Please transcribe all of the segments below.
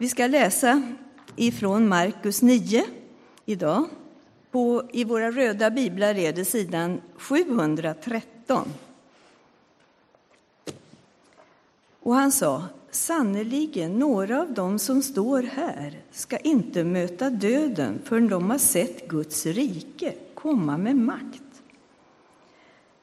Vi ska läsa ifrån Markus 9 idag. På, I våra röda biblar är det sidan 713. Och han sa, sannerligen, några av dem som står här ska inte möta döden förrän de har sett Guds rike komma med makt.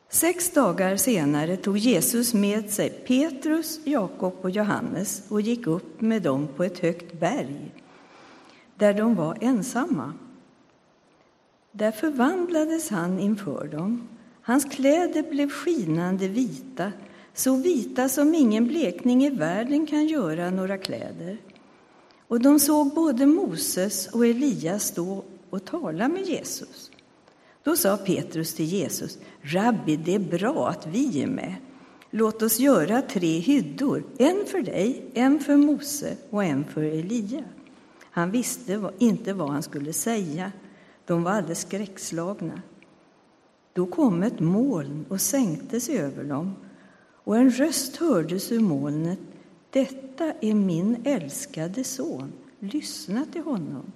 Sex dagar senare tog Jesus med sig Petrus, Jakob och Johannes och gick upp med dem på ett högt berg där de var ensamma. Där förvandlades han inför dem. Hans kläder blev skinande vita, så vita som ingen blekning i världen kan göra några kläder. Och de såg både Moses och Elias stå och tala med Jesus. Då sa Petrus till Jesus, Rabbi, det är bra att vi är med. Låt oss göra tre hyddor, en för dig, en för Mose och en för Elia. Han visste inte vad han skulle säga. De var alldeles skräckslagna. Då kom ett moln och sänkte sig över dem, och en röst hördes ur molnet. Detta är min älskade son, lyssna till honom.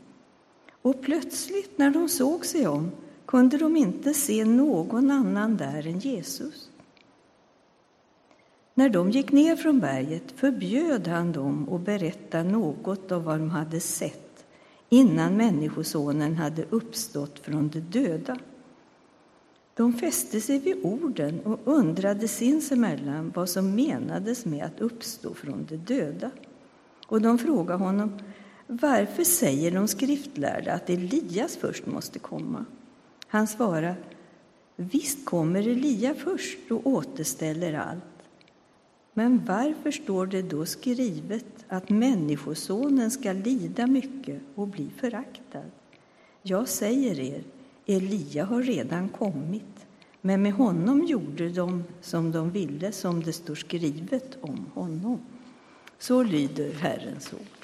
Och plötsligt, när de såg sig om, kunde de inte se någon annan där än Jesus. När de gick ner från berget förbjöd han dem att berätta något av vad de hade sett innan Människosonen hade uppstått från de döda. De fäste sig vid orden och undrade sinsemellan vad som menades med att uppstå från de döda. Och de frågade honom varför säger de skriftlärda att Elias först måste komma. Han svarade, visst kommer Elia först och återställer allt. Men varför står det då skrivet att Människosonen ska lida mycket och bli föraktad? Jag säger er, Elia har redan kommit, men med honom gjorde de som de ville, som det står skrivet om honom. Så lyder Herrens ord.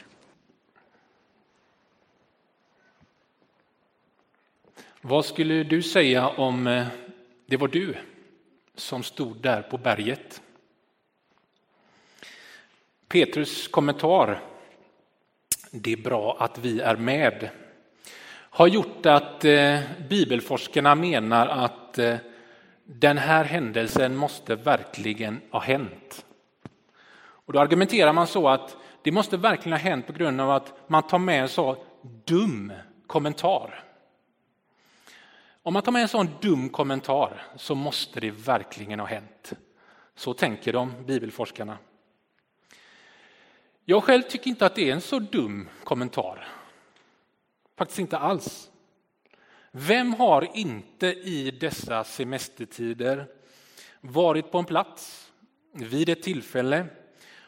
Vad skulle du säga om eh, det var du som stod där på berget? Petrus kommentar, det är bra att vi är med, har gjort att eh, bibelforskarna menar att eh, den här händelsen måste verkligen ha hänt. Och då argumenterar man så att det måste verkligen ha hänt på grund av att man tar med en så dum kommentar. Om man tar med en sån dum kommentar så måste det verkligen ha hänt. Så tänker de, bibelforskarna. Jag själv tycker inte att det är en så dum kommentar. Faktiskt inte alls. Vem har inte i dessa semestertider varit på en plats vid ett tillfälle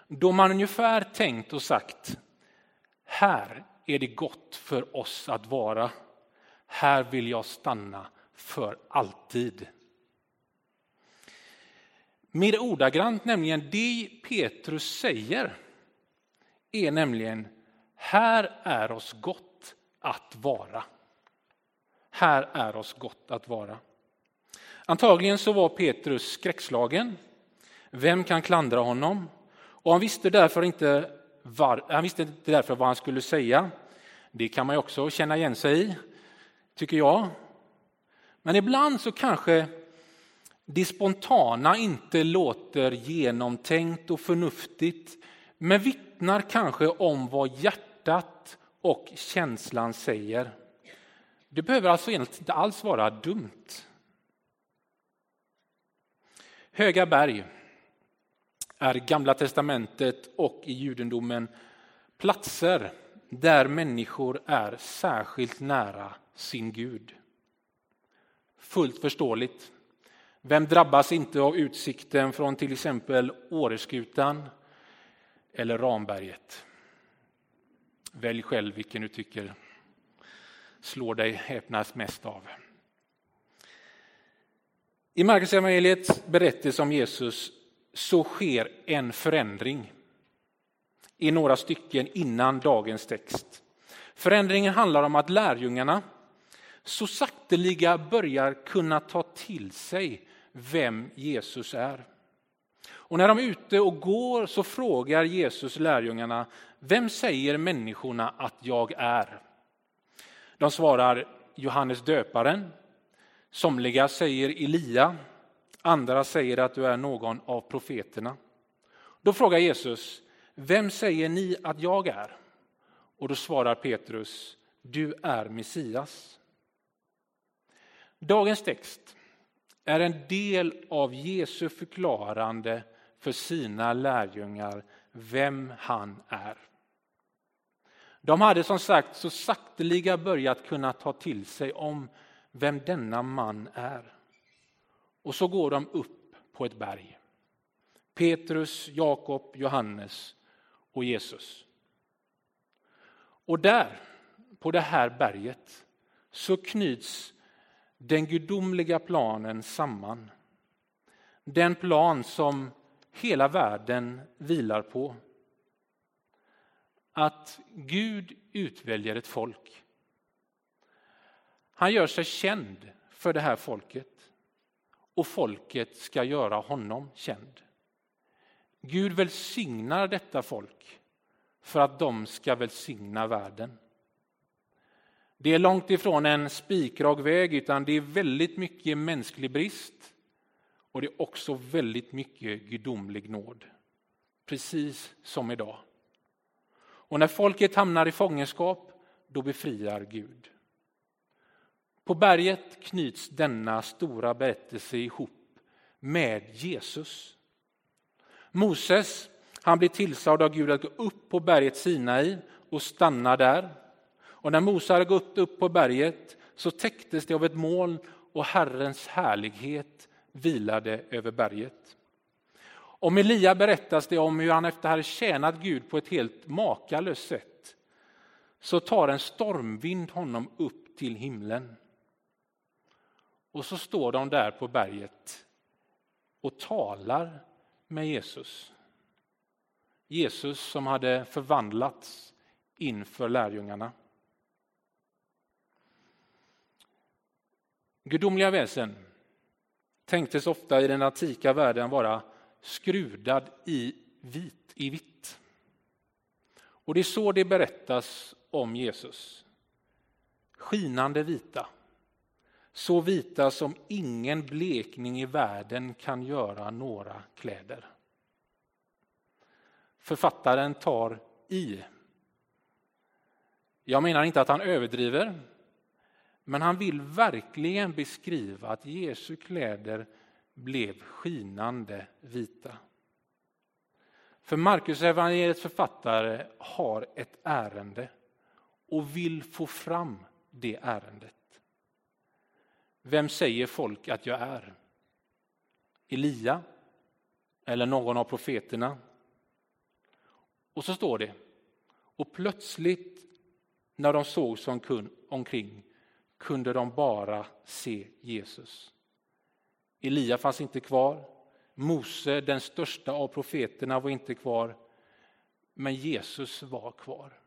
då man ungefär tänkt och sagt här är det gott för oss att vara här vill jag stanna för alltid. Mer ordagrant nämligen det Petrus säger är nämligen här är oss gott att vara. Här är oss gott att vara. Antagligen så var Petrus skräckslagen. Vem kan klandra honom? Och han visste därför inte, var, han visste inte därför vad han skulle säga. Det kan man ju också känna igen sig i tycker jag. Men ibland så kanske det spontana inte låter genomtänkt och förnuftigt, men vittnar kanske om vad hjärtat och känslan säger. Det behöver alltså inte alls vara dumt. Höga berg är i Gamla testamentet och i judendomen platser där människor är särskilt nära sin Gud. Fullt förståeligt. Vem drabbas inte av utsikten från till exempel Åreskutan eller Ramberget? Välj själv vilken du tycker slår dig häpnas mest av. I Markus evangeliets berättelse om Jesus så sker en förändring i några stycken innan dagens text. Förändringen handlar om att lärjungarna så sakteliga börjar kunna ta till sig vem Jesus är. Och när de är ute och går så frågar Jesus lärjungarna vem säger människorna att jag är? De svarar Johannes döparen. Somliga säger Elia, andra säger att du är någon av profeterna. Då frågar Jesus, vem säger ni att jag är? Och då svarar Petrus, du är Messias. Dagens text är en del av Jesu förklarande för sina lärjungar vem han är. De hade som sagt så sakteliga börjat kunna ta till sig om vem denna man är. Och så går de upp på ett berg. Petrus, Jakob, Johannes och Jesus. Och där, på det här berget, så knyts den gudomliga planen samman. Den plan som hela världen vilar på. Att Gud utväljer ett folk. Han gör sig känd för det här folket och folket ska göra honom känd. Gud välsignar detta folk för att de ska välsigna världen. Det är långt ifrån en spikrak väg utan det är väldigt mycket mänsklig brist och det är också väldigt mycket gudomlig nåd. Precis som idag. Och när folket hamnar i fångenskap, då befriar Gud. På berget knyts denna stora berättelse ihop med Jesus. Moses han blir tillsagd av Gud att gå upp på berget Sinai och stanna där. Och när Mose hade gått upp på berget så täcktes det av ett moln och Herrens härlighet vilade över berget. Om Elia berättas det om hur han efter att ha tjänat Gud på ett helt makalöst sätt så tar en stormvind honom upp till himlen. Och så står de där på berget och talar med Jesus. Jesus som hade förvandlats inför lärjungarna. Gudomliga väsen tänktes ofta i den antika världen vara skrudad i vit, i vitt. Och det är så det berättas om Jesus. Skinande vita. Så vita som ingen blekning i världen kan göra några kläder. Författaren tar i. Jag menar inte att han överdriver, men han vill verkligen beskriva att Jesu kläder blev skinande vita. För Marcus evangeliets författare har ett ärende och vill få fram det ärendet. Vem säger folk att jag är? Elia? Eller någon av profeterna? Och så står det, och plötsligt när de såg sig omkring kunde de bara se Jesus. Elia fanns inte kvar. Mose, den största av profeterna, var inte kvar. Men Jesus var kvar.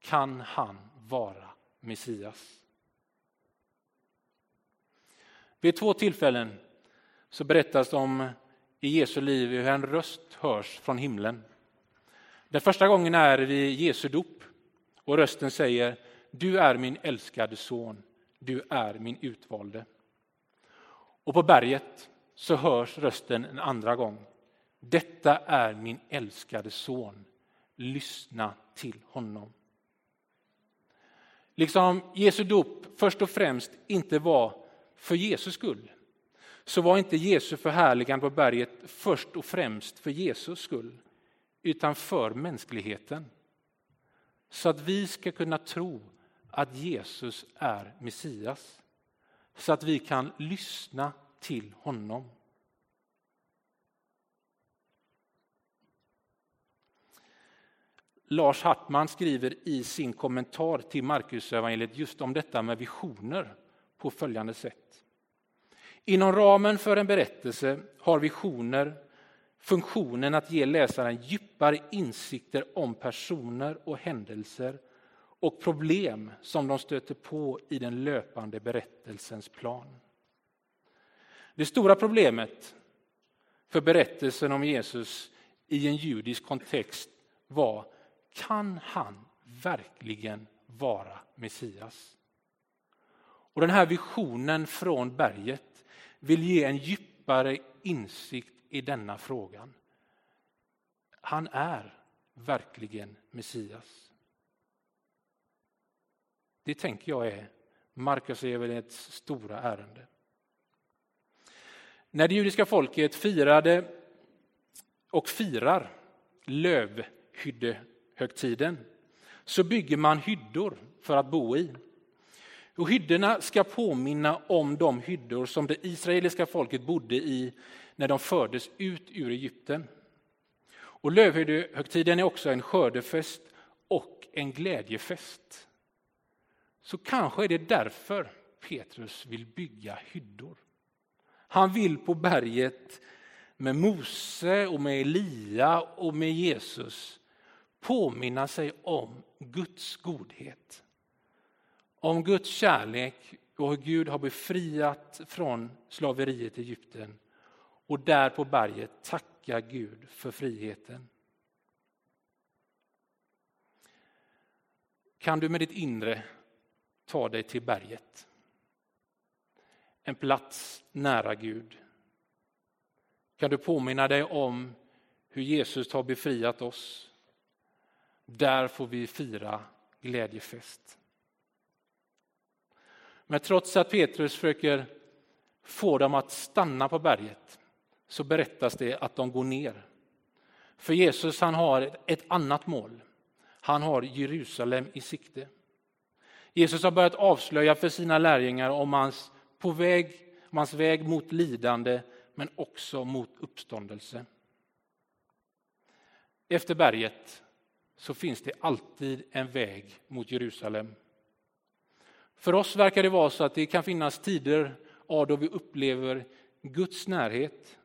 Kan han vara Messias? Vid två tillfällen så berättas det om i Jesu liv hur en röst hörs från himlen. Den första gången är vid Jesu dop och rösten säger du är min älskade son, du är min utvalde. Och på berget så hörs rösten en andra gång. Detta är min älskade son, lyssna till honom. Liksom Jesu dop först och främst inte var för Jesus skull, så var inte Jesu förhärligande på berget först och främst för Jesus skull, utan för mänskligheten. Så att vi ska kunna tro att Jesus är Messias. Så att vi kan lyssna till honom. Lars Hartman skriver i sin kommentar till Markusevangeliet just om detta med visioner på följande sätt. Inom ramen för en berättelse har visioner funktionen att ge läsaren djupare insikter om personer och händelser och problem som de stöter på i den löpande berättelsens plan. Det stora problemet för berättelsen om Jesus i en judisk kontext var kan han verkligen vara Messias? Och Den här visionen från berget vill ge en djupare insikt i denna frågan. Han är verkligen Messias. Det tänker jag är Markus evangeliets stora ärende. När det judiska folket firade och firar lövhyddehögtiden så bygger man hyddor för att bo i. Och hyddorna ska påminna om de hyddor som det israeliska folket bodde i när de fördes ut ur Egypten. Och lövhyddehögtiden är också en skördefest och en glädjefest. Så kanske är det därför Petrus vill bygga hyddor. Han vill på berget med Mose och med Elia och med Jesus påminna sig om Guds godhet. Om Guds kärlek och hur Gud har befriat från slaveriet i Egypten och där på berget tacka Gud för friheten. Kan du med ditt inre ta dig till berget? En plats nära Gud. Kan du påminna dig om hur Jesus har befriat oss? Där får vi fira glädjefest. Men trots att Petrus försöker få dem att stanna på berget så berättas det att de går ner. För Jesus han har ett annat mål. Han har Jerusalem i sikte. Jesus har börjat avslöja för sina lärjungar om hans, på väg, om hans väg mot lidande men också mot uppståndelse. Efter berget så finns det alltid en väg mot Jerusalem. För oss verkar det vara så att det kan finnas tider då vi upplever Guds närhet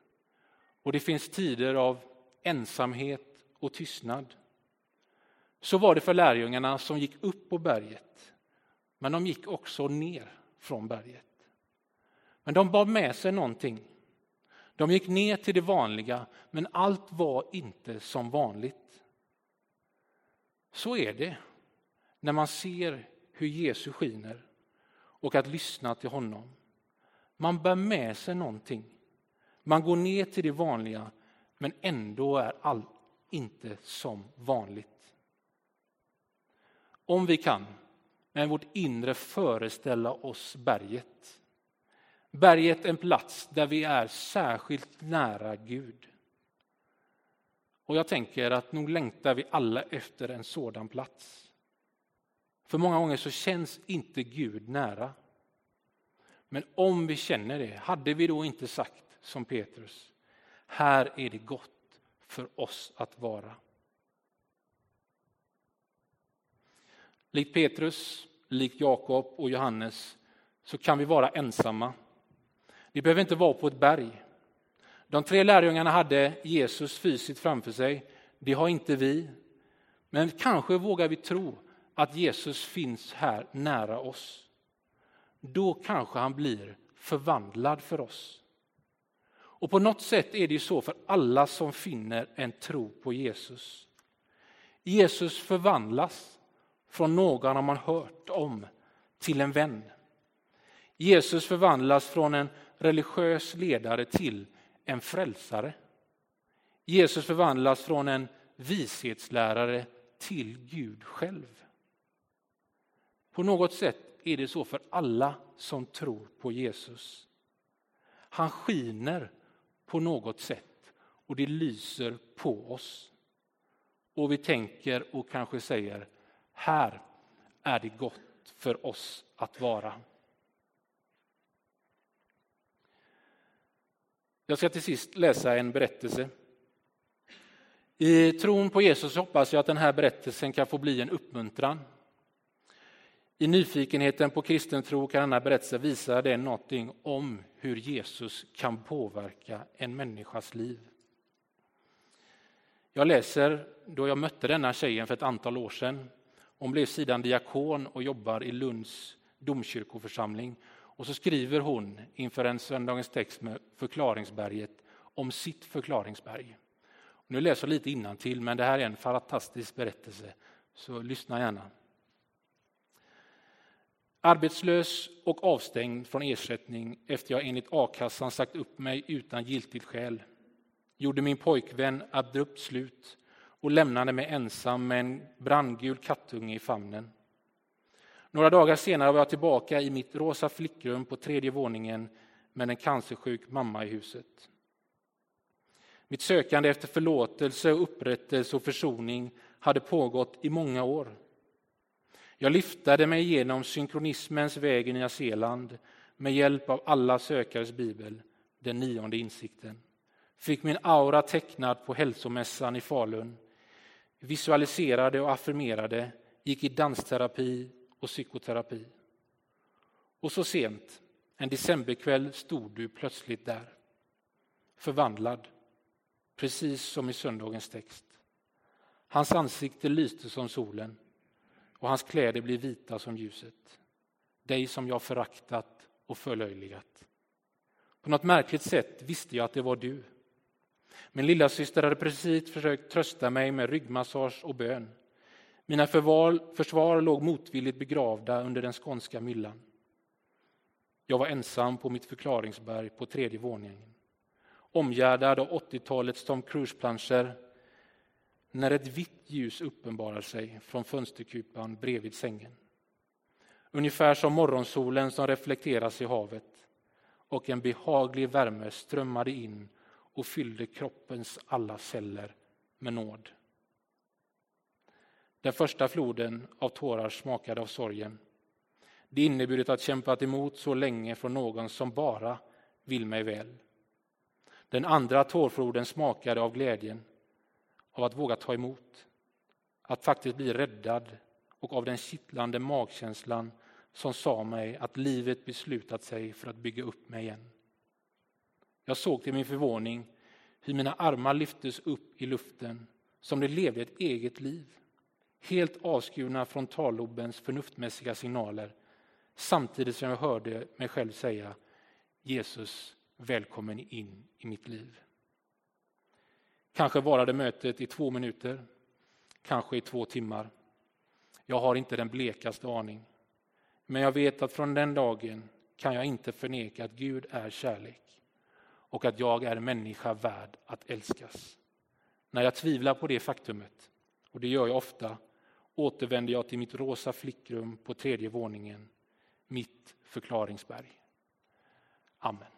och det finns tider av ensamhet och tystnad. Så var det för lärjungarna som gick upp på berget, men de gick också ner från berget. Men de bar med sig någonting. De gick ner till det vanliga, men allt var inte som vanligt. Så är det när man ser hur Jesus skiner och att lyssna till honom. Man bär med sig någonting. Man går ner till det vanliga, men ändå är allt inte som vanligt. Om vi kan med vårt inre föreställa oss berget. Berget en plats där vi är särskilt nära Gud. Och jag tänker att nog längtar vi alla efter en sådan plats. För många gånger så känns inte Gud nära. Men om vi känner det, hade vi då inte sagt som Petrus, här är det gott för oss att vara. Likt Petrus, likt Jakob och Johannes så kan vi vara ensamma. Vi behöver inte vara på ett berg. De tre lärjungarna hade Jesus fysiskt framför sig. Det har inte vi. Men kanske vågar vi tro att Jesus finns här nära oss. Då kanske han blir förvandlad för oss. Och på något sätt är det ju så för alla som finner en tro på Jesus. Jesus förvandlas från någon man hört om till en vän. Jesus förvandlas från en religiös ledare till en frälsare. Jesus förvandlas från en vishetslärare till Gud själv. På något sätt är det så för alla som tror på Jesus. Han skiner på något sätt och det lyser på oss. Och vi tänker och kanske säger, här är det gott för oss att vara. Jag ska till sist läsa en berättelse. I tron på Jesus hoppas jag att den här berättelsen kan få bli en uppmuntran. I nyfikenheten på kristen tro kan denna berättelse visa dig någonting om hur Jesus kan påverka en människas liv. Jag läser då jag mötte denna tjejen för ett antal år sedan. Hon blev sedan diakon och jobbar i Lunds domkyrkoförsamling. Och så skriver hon inför en söndagens text med förklaringsberget om sitt förklaringsberg. Nu läser jag lite till, men det här är en fantastisk berättelse, så lyssna gärna. Arbetslös och avstängd från ersättning efter jag enligt a-kassan sagt upp mig utan giltigt skäl gjorde min pojkvän abrupt slut och lämnade mig ensam med en brandgul kattunge i famnen. Några dagar senare var jag tillbaka i mitt rosa flickrum på tredje våningen med en cancersjuk mamma i huset. Mitt sökande efter förlåtelse, upprättelse och försoning hade pågått i många år. Jag lyftade mig igenom synkronismens väg i Nya Zeeland med hjälp av alla sökares bibel, den nionde insikten. Fick min aura tecknad på hälsomässan i Falun. Visualiserade och affirmerade, gick i dansterapi och psykoterapi. Och så sent, en decemberkväll, stod du plötsligt där. Förvandlad, precis som i söndagens text. Hans ansikte lyste som solen och hans kläder blev vita som ljuset. Dig som jag föraktat och förlöjligat. På något märkligt sätt visste jag att det var du. Min lilla syster hade precis försökt trösta mig med ryggmassage och bön. Mina förval, försvar låg motvilligt begravda under den skånska myllan. Jag var ensam på mitt förklaringsberg på tredje våningen. Omgärdad av 80-talets Tom Cruise-planscher när ett vitt ljus uppenbarar sig från fönsterkupan bredvid sängen. Ungefär som morgonsolen som reflekteras i havet och en behaglig värme strömmade in och fyllde kroppens alla celler med nåd. Den första floden av tårar smakade av sorgen. Det inneburit att kämpat emot så länge från någon som bara vill mig väl. Den andra tårfloden smakade av glädjen av att våga ta emot, att faktiskt bli räddad och av den kittlande magkänslan som sa mig att livet beslutat sig för att bygga upp mig igen. Jag såg till min förvåning hur mina armar lyftes upp i luften som de levde ett eget liv. Helt avskurna från tallobens förnuftmässiga signaler samtidigt som jag hörde mig själv säga Jesus, välkommen in i mitt liv. Kanske varade mötet i två minuter, kanske i två timmar. Jag har inte den blekaste aning. Men jag vet att från den dagen kan jag inte förneka att Gud är kärlek och att jag är människa värd att älskas. När jag tvivlar på det faktumet, och det gör jag ofta, återvänder jag till mitt rosa flickrum på tredje våningen, mitt förklaringsberg. Amen.